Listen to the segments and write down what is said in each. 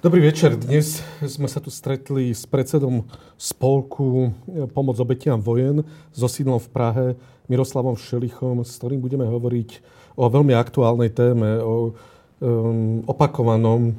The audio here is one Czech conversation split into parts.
Dobrý večer. Dnes sme sa tu stretli s predsedom spolku Pomoc obetiam vojen so sídlom v Prahe Miroslavom Šelichom, s ktorým budeme hovoriť o veľmi aktuálnej téme, o um, opakovanom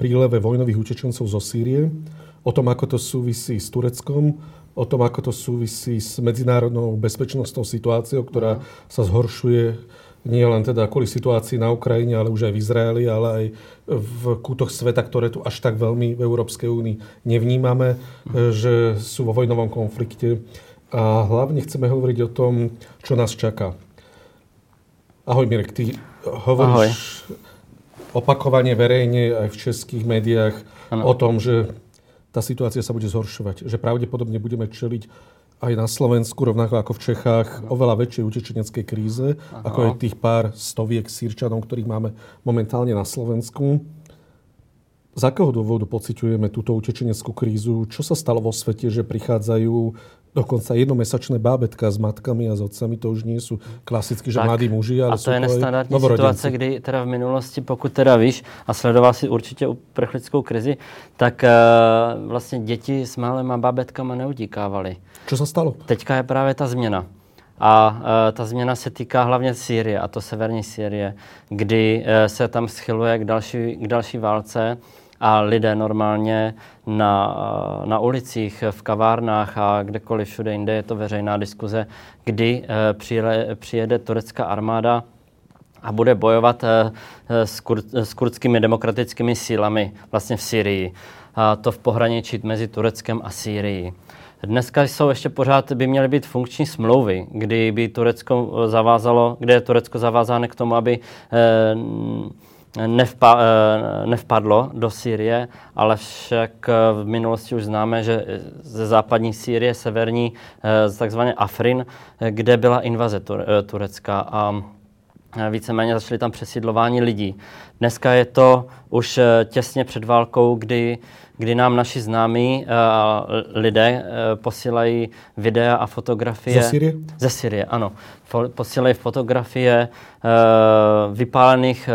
príleve vojnových utečencov zo Sýrie, o tom, ako to súvisí s Tureckom, o tom, ako to súvisí s medzinárodnou bezpečnostnou situáciou, ktorá sa zhoršuje nie len teda kvôli situácii na Ukrajine, ale už aj v Izraeli, ale aj v kútoch sveta, ktoré tu až tak veľmi v Európskej únii nevnímame, že sú vo vojnovom konflikte. A hlavne chceme hovoriť o tom, čo nás čaká. Ahoj Mirek, ty hovoríš Ahoj. opakovane verejne aj v českých médiách ano. o tom, že tá situácia sa bude zhoršovať, že pravdepodobne budeme čeliť aj na Slovensku, rovnako ako v Čechách, oveľa väčšej utečeneckej kríze, Aha. ako je tých pár stoviek sírčanov, ktorých máme momentálne na Slovensku. Z akého dôvodu pociťujeme túto utečeneckú krízu? Čo sa stalo vo svete, že prichádzajú dokonca jednomesačné bábetka s matkami a s otcami, to už nie sú klasicky, že tak, mladí muži, ale a to je nestandardní situace, kdy teda v minulosti, pokud teda víš a sledoval si určitě uprchlickou krizi, tak uh, vlastně děti s malýma bábetkama neutíkávaly. Co se stalo? Teďka je právě ta změna. A uh, ta změna se týká hlavně Sýrie, a to severní Sýrie, kdy uh, se tam schyluje k další, k další válce a lidé normálně na, na ulicích, v kavárnách a kdekoliv všude jinde je to veřejná diskuze, kdy uh, přijede, přijede turecká armáda a bude bojovat uh, s, kur, s kurdskými demokratickými sílami vlastně v Syrii. A to v pohraničí mezi Tureckem a Sýrií. Dneska jsou ještě pořád, by měly být funkční smlouvy, kdy by Turecko eh, zavázalo, kde je Turecko zavázáno k tomu, aby eh, nevpa, eh, nevpadlo do Sýrie, ale však v minulosti už známe, že ze západní Sýrie, severní, takzvaně Afrin, kde byla invaze Turecka a víceméně začaly tam přesídlování lidí. Dneska je to už těsně před válkou, kdy kdy nám naši známí uh, lidé uh, posílají videa a fotografie. Ze Syrie? Ze Syrie, ano. Fo- posílají fotografie uh, vypálených,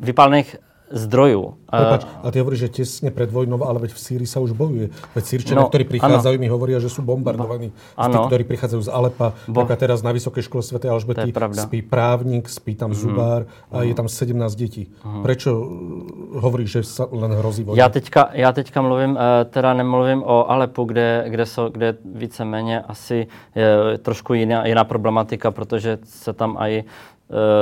vypálených zdrojů. Prepač, a ty hovoríš, že tesne pred vojnou, ale veď v Sýrii sa už bojuje. Veď Sýrčania, no, ktorí prichádzajú, ano. mi hovoria, že sú bombardovaní. Ano. Tí, ktorí prichádzajú z Alepa. Bo... teraz na Vysokej škole Sv. Alžbety spí právnik, spí tam mm. zubár a mm. je tam 17 detí. Mm. Prečo uh, hovoríš, že sa len hrozí vojna? Já teďka, já teďka mluvím, eh, teda nemluvím o Alepu, kde, kde, so, kde víceméně asi je trošku jiná, jiná problematika, protože se tam aj Eh,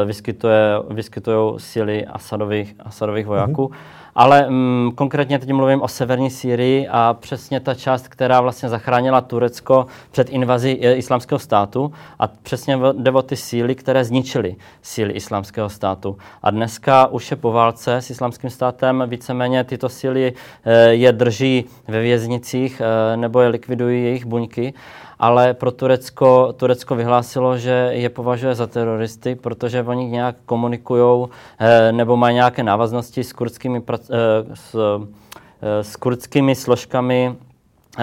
vyskytuje, vyskytují síly Asadových, Asadových vojáků. Mm-hmm. Ale mm, konkrétně teď mluvím o severní Sýrii a přesně ta část, která vlastně zachránila Turecko před invazí eh, islámského státu a přesně jde o ty síly, které zničily síly islámského státu. A dneska už je po válce s islámským státem, víceméně tyto síly eh, je drží ve věznicích nebo je likvidují jejich buňky ale pro Turecko, Turecko vyhlásilo, že je považuje za teroristy, protože oni nějak komunikují eh, nebo mají nějaké návaznosti s kurdskými, eh, s, eh, s kurdskými složkami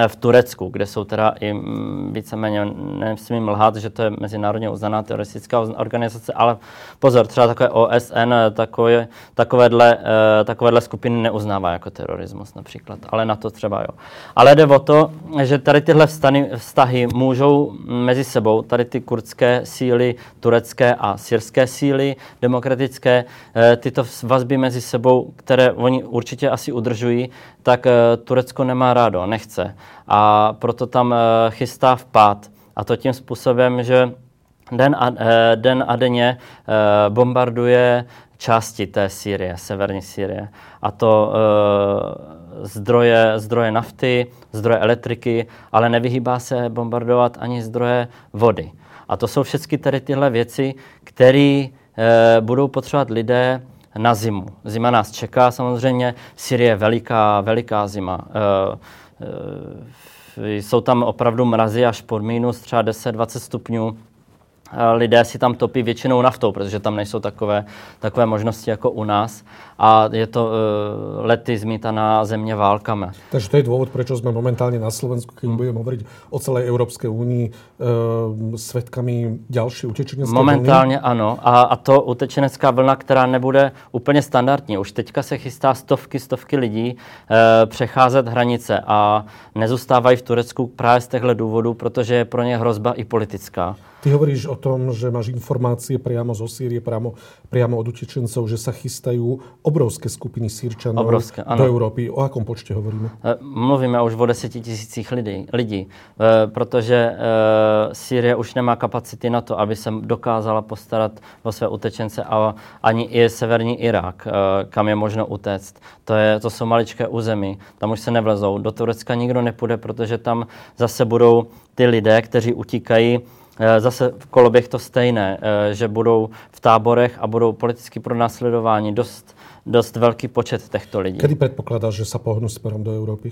v Turecku, kde jsou teda i mm, víceméně, nesmím lhát, že to je mezinárodně uznaná teroristická organizace, ale pozor, třeba takové OSN takové, takovéhle, eh, takovéhle skupiny neuznává jako terorismus například, ale na to třeba jo. Ale jde o to, že tady tyhle vztahy, vztahy můžou mezi sebou, tady ty kurdské síly, turecké a syrské síly, demokratické, eh, tyto vazby mezi sebou, které oni určitě asi udržují, tak eh, Turecko nemá rádo, nechce. A proto tam eh, chystá vpád. A to tím způsobem, že den a, eh, den a denně bombarduje části té Sýrie, severní Sýrie. A to zdroje, zdroje nafty, zdroje elektriky, ale nevyhýbá se bombardovat ani zdroje vody. A to jsou všechny tady tyhle věci, které budou potřebovat lidé na zimu. Zima nás čeká samozřejmě, Syrie je veliká, veliká zima. E, jsou tam opravdu mrazy až pod minus třeba 10-20 stupňů. Lidé si tam topí většinou naftou, protože tam nejsou takové, takové možnosti jako u nás. A je to uh, lety zmítaná země válkami. Takže to je důvod, proč jsme momentálně na Slovensku, když budeme hovořit o celé Evropské unii, uh, svědkami další utečenecké Momentálně vlny? ano. A, a to utečenecká vlna, která nebude úplně standardní. Už teďka se chystá stovky, stovky lidí uh, přecházet hranice a nezůstávají v Turecku právě z těchto důvodů, protože je pro ně hrozba i politická. Ty hovoríš o tom, že máš informácie priamo zo Sýrie, priamo, priamo od utečencov, že sa chystajú obrovské skupiny Sýrčanov obrovské, do Európy. O akom počte hovoríme? E, mluvíme už o deseti tisících lidí, lidí e, protože e, Sýrie už nemá kapacity na to, aby se dokázala postarat o své utečence a ani i severní Irák, kam je možno utéct. To, je, to jsou maličké území, tam už se nevlezou. Do Turecka nikdo nepůjde, protože tam zase budou ty lidé, kteří utíkají zase v koloběh to stejné, eh, že budou v táborech a budou politicky pronásledováni dost, dost velký počet těchto lidí. Kdy předpokládáš, že se pohnu směrem do Evropy?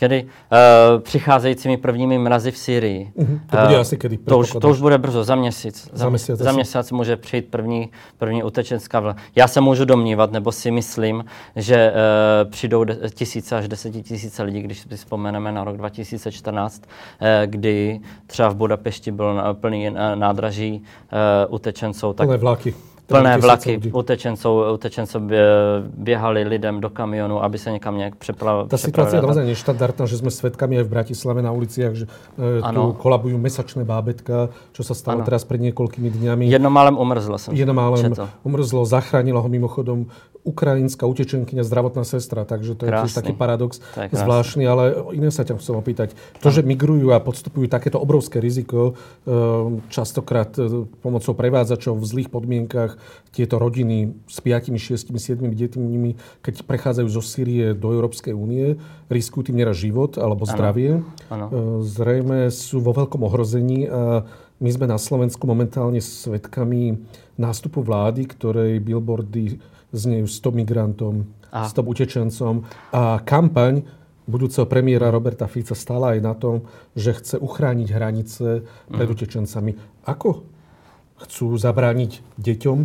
Kedy uh, přicházejícími prvními mrazy v Syrii. Uh-huh. To bude uh, asi kedy? To už, to už bude brzo, za měsíc. Za, za měsíc, za měsíc může přijít první, první utečenská vlna. Já se můžu domnívat, nebo si myslím, že uh, přijdou de- tisíce až desetitisíce lidí, když si vzpomeneme na rok 2014, uh, kdy třeba v Budapešti byl plný nádraží uh, utečenců. Tak, Plné vlaky plné vlaky utečenců, utečenců běhali lidem do kamionu, aby se někam nějak přeplavili. Ta situace je naozaj neštandardná, že jsme svědkami v Bratislave na ulicích, že e, tu kolabují mesačné bábetka, čo se stalo ano. teraz před několikými dňami. Jedno málem umrzlo jsem Jedno málem četl. umrzlo, zachránilo ho mimochodom ukrajinská utečenkyňa, zdravotná sestra, takže to krásný. je tiež taký paradox je zvláštny, ale iné sa ťa chcem opýtať. To, že migrujú a podstupujú takéto obrovské riziko, e, častokrát e, pomocou prevádzačov v zlých podmienkach, tieto rodiny s 5, 6, 7 deťmi, keď prechádzajú zo Sýrie do Európskej únie, riskujú tým nieraz život alebo zdravie. Ano. Ano. Zrejme sú vo veľkom ohrození a my sme na Slovensku momentálne svedkami nástupu vlády, ktorej billboardy znejú 100 migrantom, Aha. 100 utečencom. A kampaň budúceho premiéra Roberta Fica stála aj na tom, že chce uchrániť hranice pred mm. utečencami. Ako chcú zabrániť deťom,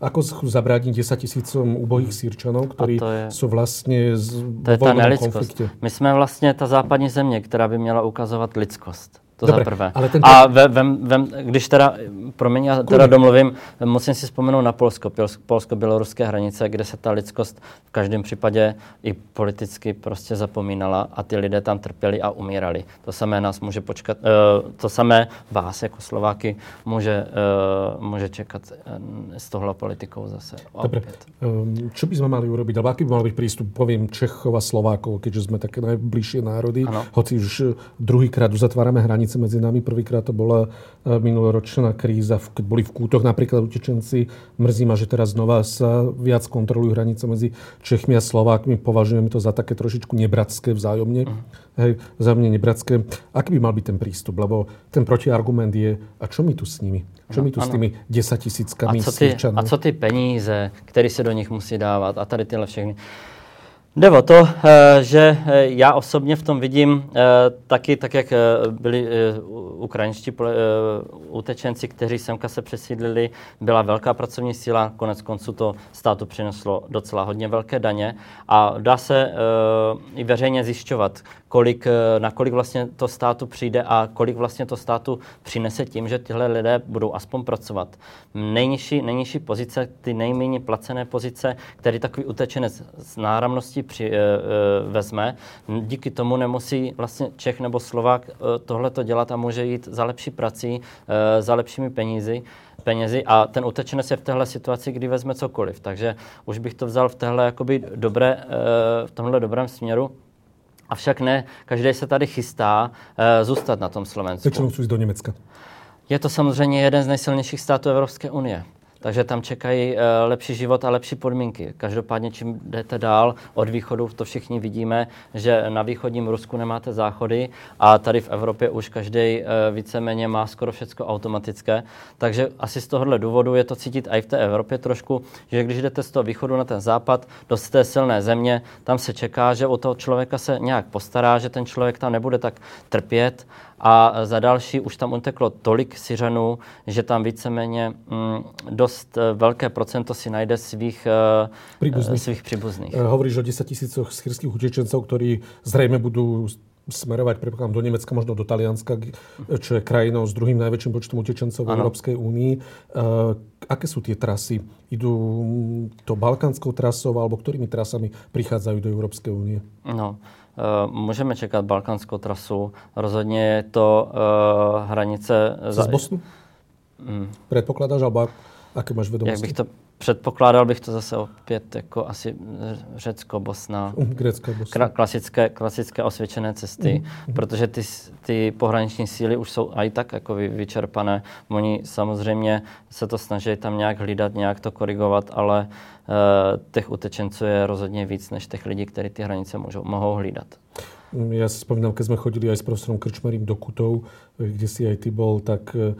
ako chcú zabrániť 10 tisícom ubohých sírčanov, ktorí je, jsou vlastně z, to je ta konflikte. My jsme vlastně ta západní země, která by měla ukazovat lidskost. To Dobre, za prvé. Ale ten... A ve, vem, vem, když teda, promiň, já teda domluvím, musím si vzpomenout na Polsko, polsko-běloruské hranice, kde se ta lidskost v každém případě i politicky prostě zapomínala a ty lidé tam trpěli a umírali. To samé nás může počkat, uh, to samé vás jako Slováky může, uh, může čekat uh, s tohle politikou zase. Dobre, um, čo by sme mali urobiť, alebo aký by mal byť prístup, poviem, Čechov a Slovákov, keďže sme také najbližšie národy, ano. hoci už druhýkrát uzatvárame hranice hranice medzi nami. Prvýkrát to bola e, minuloročná kríza, keď boli v kútoch napríklad utečenci. Mrzí ma, že teraz znova sa viac kontrolujú hranice medzi Čechmi a Slovákmi. Považujeme to za také trošičku nebratské vzájomne. Uh-huh. Hej, vzájomne nebratské. Aký by mal byť ten prístup? Lebo ten protiargument je, a čo my tu s nimi? Čo my tu ano. s tými desatisíckami a co ty, A co ty peníze, které se do nich musí dávat a tady tyhle všechny. Jde o to, eh, že eh, já osobně v tom vidím eh, taky, tak jak byli ukrajinští utečenci, kteří semka se přesídlili, byla velká pracovní síla, konec konců to státu přineslo docela hodně velké daně a dá se i veřejně zjišťovat, kolik, na kolik vlastně to státu přijde a kolik vlastně to státu přinese tím, že tyhle lidé budou aspoň pracovat. Nejnižší, nejnižší pozice, ty nejméně placené pozice, který takový utečenec z náramnosti při, e, e, vezme. Díky tomu nemusí vlastně Čech nebo Slovák e, tohle to dělat a může jít za lepší prací, e, za lepšími penízi penězi a ten utečenec je v téhle situaci, kdy vezme cokoliv. Takže už bych to vzal v téhle jakoby dobré, v tomhle dobrém směru. Avšak ne, každý se tady chystá zůstat na tom Slovensku. Většinou do Německa. Je to samozřejmě jeden z nejsilnějších států Evropské unie. Takže tam čekají lepší život a lepší podmínky. Každopádně, čím jdete dál od východu, to všichni vidíme, že na východním Rusku nemáte záchody a tady v Evropě už každý víceméně má skoro všechno automatické. Takže asi z tohohle důvodu je to cítit i v té Evropě trošku, že když jdete z toho východu na ten západ, do té silné země, tam se čeká, že o toho člověka se nějak postará, že ten člověk tam nebude tak trpět a za další už tam uteklo tolik Syřanů, že tam víceméně mm, dost eh, velké procento si najde svých eh, příbuzných. Svých příbuzných. Eh, hovoríš o 10 tisícoch syrských utečencov, ktorí zřejmě budou smerovať, predpokladám, do Nemecka, možno do Talianska, čo je krajinou s druhým najväčším počtom utečencov v Európskej únii. Uh, aké sú tie trasy? Idú to balkánskou trasou, alebo ktorými trasami prichádzajú do Európskej únie? No, můžeme čekat balkánskou trasu. Rozhodně je to uh, hranice... Z Bosnu? Mm. Predpokladáš, alebo aké máš vedomosti? Jak bych to Předpokládal bych to zase opět jako asi Řecko, Bosna. Řecko, Bosna. klasické, klasické osvědčené cesty, mm. protože ty, ty pohraniční síly už jsou i tak jako vyčerpané. Oni samozřejmě se to snaží tam nějak hlídat, nějak to korigovat, ale uh, těch utečenců je rozhodně víc než těch lidí, kteří ty hranice můžou, mohou hlídat. Ja si spomínam, keď sme chodili aj s profesorom Krčmerím do Kutov, kde si aj ty bol, tak E,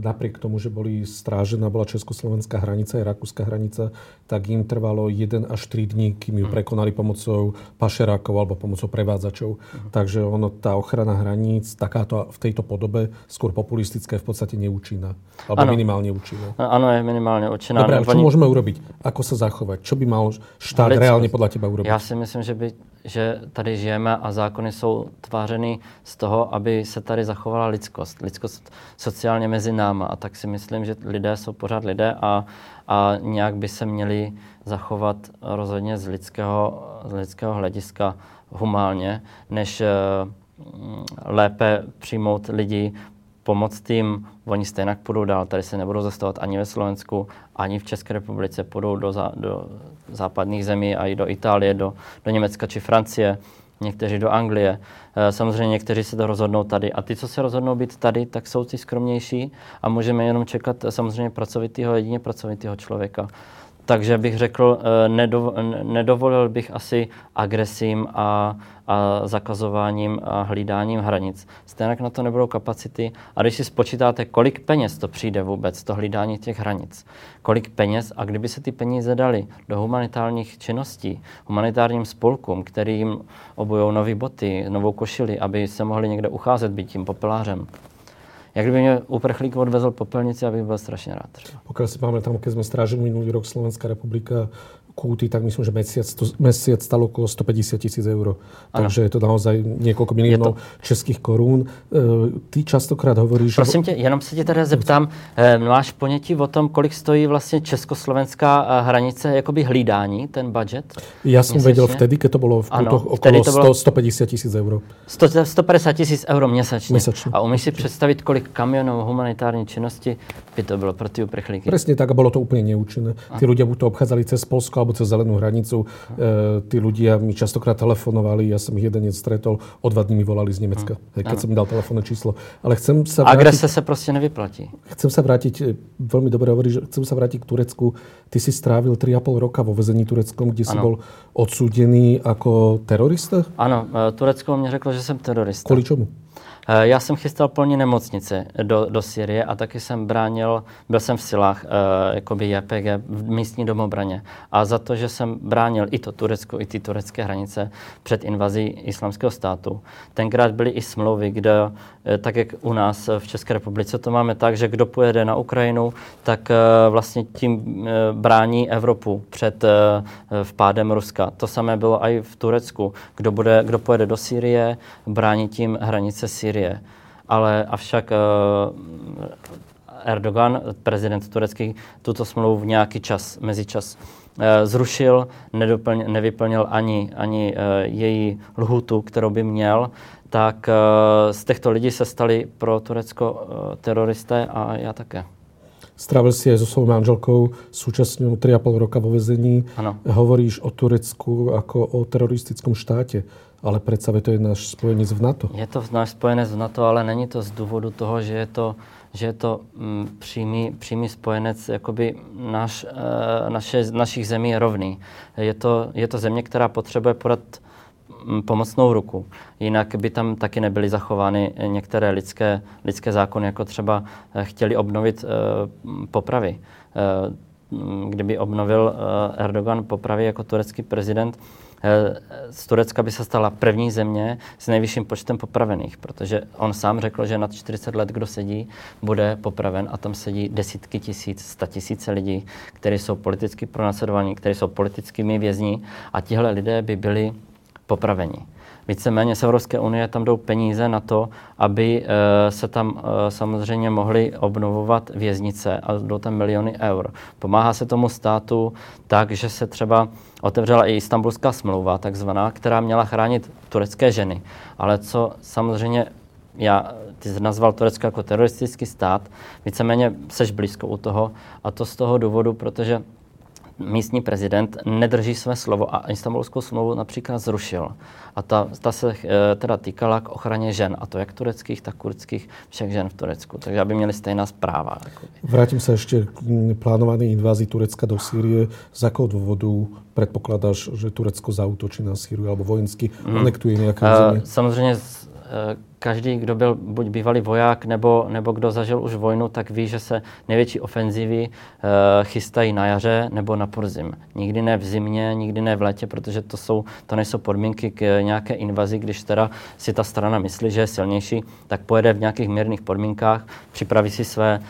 napriek tomu, že boli strážená, bola československá hranica aj rakúska hranica, tak im trvalo 1 až 3 dní, kým ju mhm. prekonali pomocou pašerákov alebo pomocou prevádzačov. Uh-huh. Takže ono, tá ochrana hraníc, takáto v tejto podobe, skôr populistická, je v podstate neúčinná. Alebo ano. minimálne účinná. Áno, je minimálne účinná. Dobre, ale čo môžeme urobiť? Ako sa zachovať? Čo by mal štát Lidskost. reálne podľa teba urobiť? Ja si myslím, že by že tady žijeme a zákony jsou tvářeny z toho, aby se tady zachovala lidskost. Lidskost sociálně mezi náma. A tak si myslím, že lidé jsou pořád lidé a, a nějak by se měli zachovat rozhodně z lidského, z lidského hlediska humálně, než uh, lépe přijmout lidi, pomoct jim, oni stejně půjdou dál, tady se nebudou zastavovat ani ve Slovensku, ani v České republice, půjdou do, za, do západních zemí i do Itálie, do, do Německa či Francie, někteří do Anglie. Eh, samozřejmě někteří se to rozhodnou tady. A ty, co se rozhodnou být tady, tak jsou ty skromnější a můžeme jenom čekat eh, samozřejmě pracovitého, jedině pracovitého člověka. Takže bych řekl, eh, nedovolil bych asi agresím a, a zakazováním a hlídáním hranic. Stejně na to nebudou kapacity. A když si spočítáte, kolik peněz to přijde vůbec, to hlídání těch hranic, kolik peněz a kdyby se ty peníze dali do humanitárních činností, humanitárním spolkům, kterým obujou nové boty, novou košili, aby se mohli někde ucházet být tím popelářem, jak kdyby mě uprchlík odvezl popelnici, abych byl strašně rád. Pokud si pamätám, keď jsme strážili minulý rok Slovenská republika kúty, tak myslím, že mesiac, to, mesiac stalo okolo 150 tisíc eur. Takže je to naozaj niekoľko miliónov to... českých korún. E, ty častokrát hovoríš... Prosím tě, jenom se tě teda zeptám, e, máš ponětí o tom, kolik stojí vlastně československá e, hranice, jakoby hlídání, ten budget? Já jsem věděl vtedy, keď to bylo v kútoch okolo to bylo 100, 150 tisíc eur. 100, 150 tisíc eur měsíčně. měsíčně. A umíš si představit, kolik kamionů humanitární činnosti by to bylo pro ty uprchlíky? Přesně tak a bylo to úplně neúčinné. Ty ľudia buď to obchádzali cez Polsko alebo cez zelenú hranicu. E, tí ľudia mi častokrát telefonovali, ja som ich jeden stretol, o dva dní mi volali z Nemecka, hmm. keď som im dal telefónne číslo. Ale chcem sa vrátiť... Agrese sa proste nevyplatí. Chcem sa vrátiť, e, veľmi dobre hovorí, že chcem sa vrátiť k Turecku. Ty si strávil 3,5 roka vo vezení tureckom, kde ano. si bol odsúdený ako terorista? Ano, e, Turecko mě řeklo, že jsem terorista. Kvůli čemu? Eh, já jsem chystal plně nemocnice do, do Syrie a taky jsem bránil, byl jsem v silách uh, jakoby JPG v místní domobraně. A za to, že jsem bránil i to Turecko, i ty turecké hranice před invazí islamského státu. Tenkrát byly i smlouvy, kde, uh, tak jak u nás v České republice to máme tak, že kdo pojede na Ukrajinu, tak uh, vlastně tím uh, brání Evropu před uh, vpádem Ruska. To samé bylo i v Turecku. Kdo, bude, kdo pojede do Sýrie, brání tím hranice Sýrie Syrie. Ale avšak eh, Erdogan, prezident turecký, tuto smlouvu v nějaký čas, mezičas eh, zrušil, nevyplnil ani, ani eh, její lhutu, kterou by měl, tak z těchto lidí se stali pro Turecko teroristé a já také. Strávil si aj so svojou manželkou súčasňou 3,5 roka vo vezení. Ano. Hovoríš o Turecku ako o teroristickom štáte. Ale predsa to je náš spojenec v NATO. Je to náš spojenec v NATO, ale není to z důvodu toho, že je to že je to mm, přímý, přímý spojenec, jakoby naš, e, naše, našich zemí je rovný. Je to, je to země, která potřebuje podat mm, pomocnou ruku. Jinak by tam taky nebyly zachovány některé lidské, lidské zákony, jako třeba eh, chtěli obnovit e, popravy. Kdyby obnovil Erdogan popravy jako turecký prezident, Eh, z Turecka by se stala první země s nejvyšším počtem popravených, protože on sám řekl, že nad 40 let, kdo sedí, bude popraven a tam sedí desítky tisíc, sta tisíce lidí, kteří jsou politicky pronásledovaní, kteří jsou politickými vězni a tihle lidé by byli popraveni víceméně z Evropské unie tam jdou peníze na to, aby eh, se tam eh, samozřejmě mohly obnovovat věznice a jdou tam miliony eur. Pomáhá se tomu státu tak, že se třeba otevřela i Istanbulská smlouva, takzvaná, která měla chránit turecké ženy. Ale co samozřejmě já, ty jsi nazval Turecko jako teroristický stát, víceméně seš blízko u toho a to z toho důvodu, protože místní prezident nedrží své slovo a Istanbulskou smlouvu například zrušil. A ta, ta se e, teda týkala k ochraně žen, a to jak tureckých, tak kurdských, všech žen v Turecku. Takže aby měli stejná zpráva. Vrátim se ještě k plánované invázi Turecka do Sýrie. Z jakého důvodu předpokládáš, že Turecko zautočí na Sýriu alebo vojensky hmm. anektuje nějaké uh, země? Samozřejmě Eh, každý, kdo byl buď bývalý voják, nebo, nebo kdo zažil už vojnu, tak ví, že se největší ofenzivy uh, chystají na jaře nebo na podzim. Nikdy ne v zimě, nikdy ne v létě, protože to, jsou, to nejsou podmínky k nějaké invazi. Když teda si ta strana myslí, že je silnější, tak pojede v nějakých mírných podmínkách, připraví si své,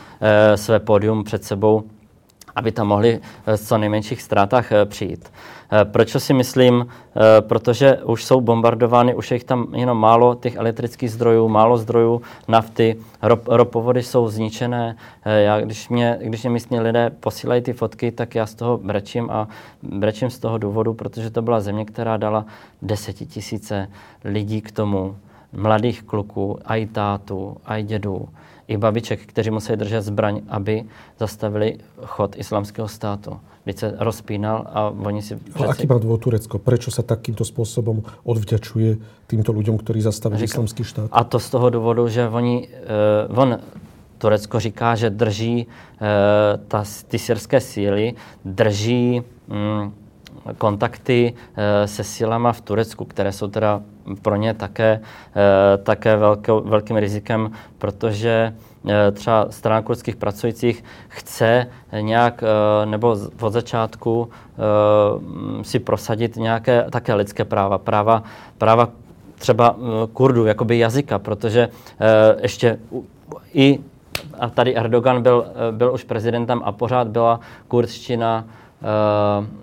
své pódium před sebou, aby tam mohli v co nejmenších ztrátách přijít. Eh, proč si myslím? Eh, protože už jsou bombardovány, už je jich tam jenom málo těch elektrických zdrojů, málo zdrojů nafty, rop, ropovody jsou zničené. Eh, já, když, mě, když mě místní lidé posílají ty fotky, tak já z toho brečím a brečím z toho důvodu, protože to byla země, která dala desetitisíce lidí k tomu, mladých kluků, i tátů, i dědů, i babiček, kteří museli držet zbraň, aby zastavili chod islamského státu byť se rozpínal a oni si... Přeci... aký má dôvod Turecko? Prečo sa takýmto spôsobom odvďačuje týmto ľuďom, ktorí zastavili Říkám, islamský štát? A to z toho důvodu, že oni, uh, on, Turecko říká, že drží uh, ta, ty syrské síly, drží um, kontakty uh, se silama v Turecku, které jsou teda pro ně také, uh, také velkou, velkým rizikem, protože Eh, třeba strana kurdských pracujících chce nějak, eh, nebo od začátku eh, si prosadit nějaké také lidské práva, práva, práva třeba Kurdů, jakoby jazyka, protože ještě i a tady Erdogan byl, byl už prezidentem a pořád byla kurdština Eh,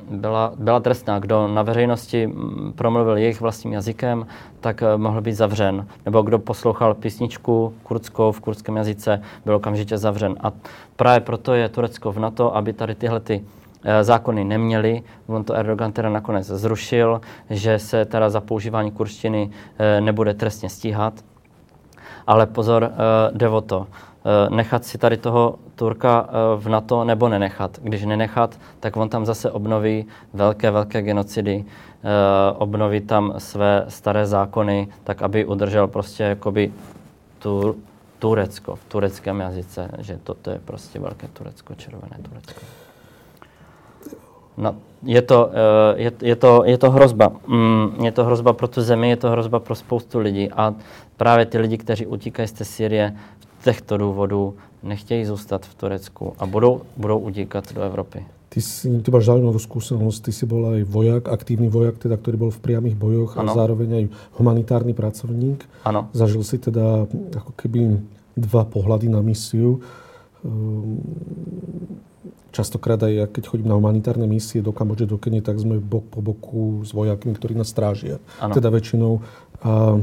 byla, byla trestná. Kdo na veřejnosti mm, promluvil jejich vlastním jazykem, tak eh, mohl být zavřen. Nebo kdo poslouchal písničku kurdskou v kurdském jazyce, byl okamžitě zavřen. A právě proto je Turecko v NATO, aby tady tyhle ty eh, zákony neměli. On to Erdogan teda nakonec zrušil, že se teda za používání kurštiny nebude trestně stíhat. Ale pozor, jde o to. Eh, nechat si tady toho Turka eh, v NATO nebo nenechat. Když nenechat, tak on tam zase obnoví velké, velké genocidy, eh, obnoví tam své staré zákony, tak aby udržel prostě jakoby tu, Turecko v tureckém jazyce, že toto je prostě velké Turecko, červené Turecko. No, je, to, je, je, to, je to hrozba. Mm, je to hrozba pro tu zemi, je to hrozba pro spoustu lidí. A právě ty lidi, kteří utíkají z té Syrie, těchto důvodů nechtějí zůstat v Turecku a budou, budou utíkat do Evropy. Ty, si, ty máš zaujímavú skúsenosť, ty si bol aj vojak, aktívny vojak, teda, ktorý bol v priamých bojoch ano. a zároveň aj humanitárny pracovník. Ano. Zažil si teda ako keby dva pohľady na misiu. Ehm, častokrát aj keď chodím na humanitárne misie do Kambodže, do Kenie, tak sme bok po boku s vojakmi, ktorí nás strážia. Ano. Teda väčšinou. A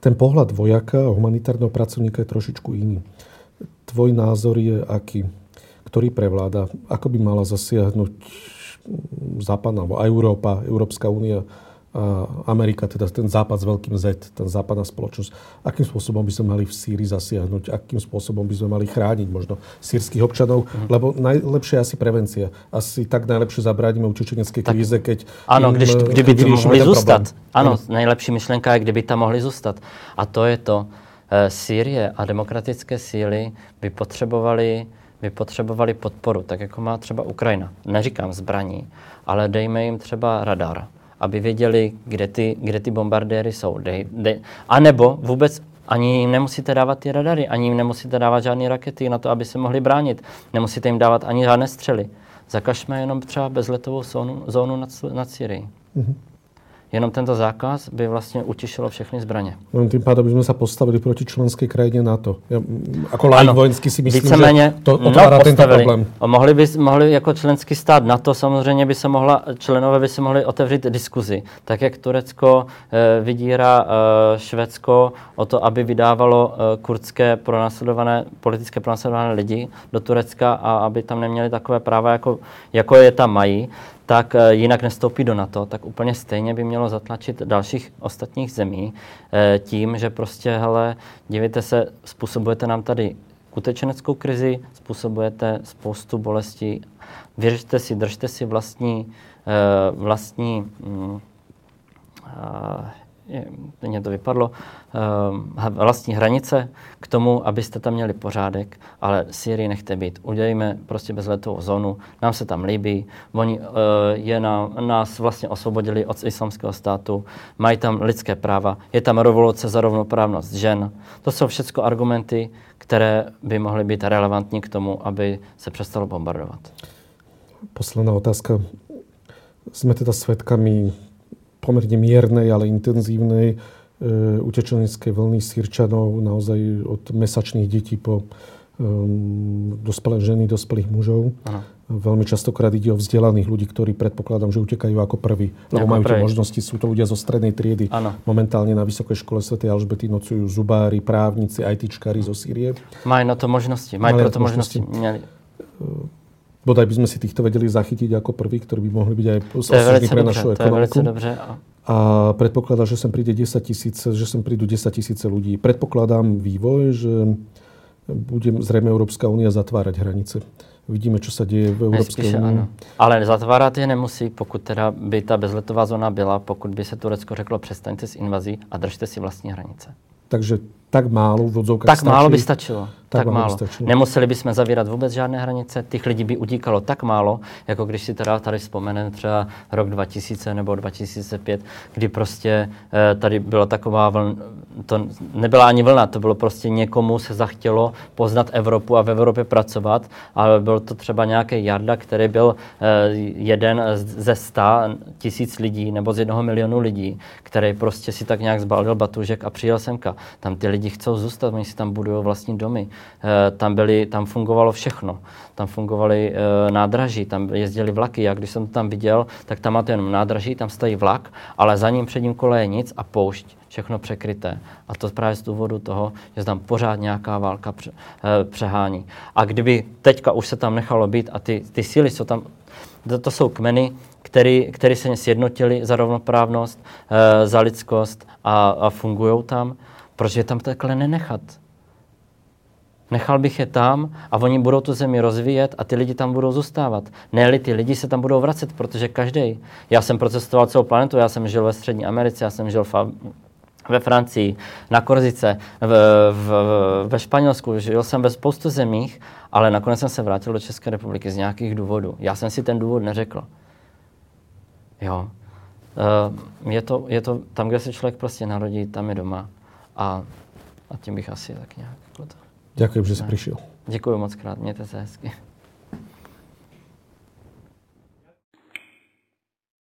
ten pohľad vojaka a humanitárneho pracovníka je trošičku iný. Tvoj názor je aký? Ktorý prevláda? Ako by mala zasiahnuť západná alebo Európa, Európska únia Amerika, teda ten západ s veľkým Z, ten západná spoločnosť, akým spôsobom by sme mali v Sýrii zasiahnuť, akým spôsobom by sme mali chrániť možno sírskych občanov, mm. lebo najlepšie je asi prevencia. Asi tak najlepšie zabránime utečenecké kríze, keď... Ano, když, kdyby tam mohli zůstat. Ano, ano, nejlepší myšlenka je, kdyby tam mohli zůstat. A to je to. E, Sýrie a demokratické síly by potřebovali by potřebovali podporu, tak jako má třeba Ukrajina. Neříkám zbraní, ale dejme jim třeba radar aby věděli, kde ty, kde ty bombardéry jsou. Dej, dej. A nebo vůbec ani jim nemusíte dávat ty radary, ani jim nemusíte dávat žádné rakety na to, aby se mohli bránit. Nemusíte jim dávat ani žádné střely. Zakažme jenom třeba bezletovou zónu, zónu nad, nad Syrií. Mm-hmm. Jenom tento zákaz by vlastně utišilo všechny zbraně. No, tým pádem bychom se postavili proti členské krajině NATO. Ja, jako laik vojenský si myslím, Víceméně, že to no, otvára no, tento problém. Mohli by mohli jako členský stát NATO samozřejmě by se mohla, členové by se mohli otevřít diskuzi. Tak jak Turecko eh, vydírá eh, Švédsko o to, aby vydávalo eh, kurdské pronásledované, politické pronásledované lidi do Turecka a aby tam neměli takové práva, jako, jako je tam mají, tak eh, jinak nestoupí do NATO, tak úplně stejně by mělo zatlačit dalších ostatních zemí eh, tím, že prostě, hele, dívejte se, způsobujete nám tady utečeneckou krizi, způsobujete spoustu bolestí, vyřešte si, držte si vlastní, eh, vlastní mm, mě to vypadlo, eh, vlastní hranice k tomu, abyste tam měli pořádek, ale Syrii nechte být. Udělejme prostě bezletovou zónu, nám se tam líbí, oni eh, je na, nás vlastně osvobodili od islamského státu, mají tam lidské práva, je tam revoluce za rovnoprávnost žen. To jsou všechno argumenty, které by mohly být relevantní k tomu, aby se přestalo bombardovat. Posledná otázka. Jsme teda svědkami pomerne miernej, ale intenzívnej e, utečeneckej vlny sírčanov, naozaj od mesačných detí po um, dospelé ženy, dospelých mužov. Aha. Veľmi častokrát ide o vzdelaných ľudí, ktorí predpokladám, že utekajú ako prví, lebo majú tie možnosti. Sú to ľudia zo strednej triedy. Ano. Momentálne na Vysokej škole Sv. Alžbety nocujú zubári, právnici, ITčkári zo Sýrie. Majú na to možnosti. Majú pro to možnosti. možnosti. Bodaj by sme si týchto vedeli zachytiť ako prvý, ktorí by mohli byť aj osudní pre našu ekonomiku. dobře. A predpokladá, že sem príde 10 tisíce, že sem prídu 10 tisíce ľudí. Predpokladám vývoj, že bude zrejme Európska únia zatvárať hranice. Vidíme, čo sa deje v Európské unii. Ale zatvárat je nemusí, pokud teda by ta bezletová zóna byla, pokud by se Turecko řeklo, přestaňte s invazí a držte si vlastní hranice. Takže tak málo v odzovkách Tak stačí. málo by stačilo. Tak, tak málo. Stačilo. Nemuseli bychom zavírat vůbec žádné hranice. Těch lidí by utíkalo tak málo, jako když si teda tady vzpomeneme třeba rok 2000 nebo 2005, kdy prostě eh, tady byla taková vlna, to nebyla ani vlna, to bylo prostě někomu se zachtělo poznat Evropu a v Evropě pracovat, ale byl to třeba nějaký Jarda, který byl eh, jeden ze sta tisíc lidí nebo z jednoho milionu lidí, který prostě si tak nějak zbalil batužek a přijel semka. Tam ty lidi chcou zůstat, oni si tam budují vlastní domy. E, tam, byli, tam fungovalo všechno. Tam fungovaly e, nádraží, tam jezdili vlaky. Já když jsem to tam viděl, tak tam máte jenom nádraží, tam stojí vlak, ale za ním předním kole je nic a poušť všechno překryté. A to právě z důvodu toho, že tam pořád nějaká válka pře, e, přehání. A kdyby teďka už se tam nechalo být a ty, ty síly jsou tam, to, to jsou kmeny, který, který se sjednotili za rovnoprávnost, e, za lidskost a, a fungují tam, proč je tam takhle nenechat? Nechal bych je tam a oni budou tu zemi rozvíjet a ty lidi tam budou zůstávat. ne ty lidi se tam budou vracet, protože každý. Já jsem procestoval celou planetu, já jsem žil ve Střední Americe, já jsem žil v, ve Francii, na Korzice, v, v, ve Španělsku, žil jsem ve spoustu zemích, ale nakonec jsem se vrátil do České republiky z nějakých důvodů. Já jsem si ten důvod neřekl. Jo. Uh, je, to, je to tam, kde se člověk prostě narodí, tam je doma. A, a tím bych asi tak nějak... Děkuji, že jsi přišel. Děkuji moc krát, mějte se hezky.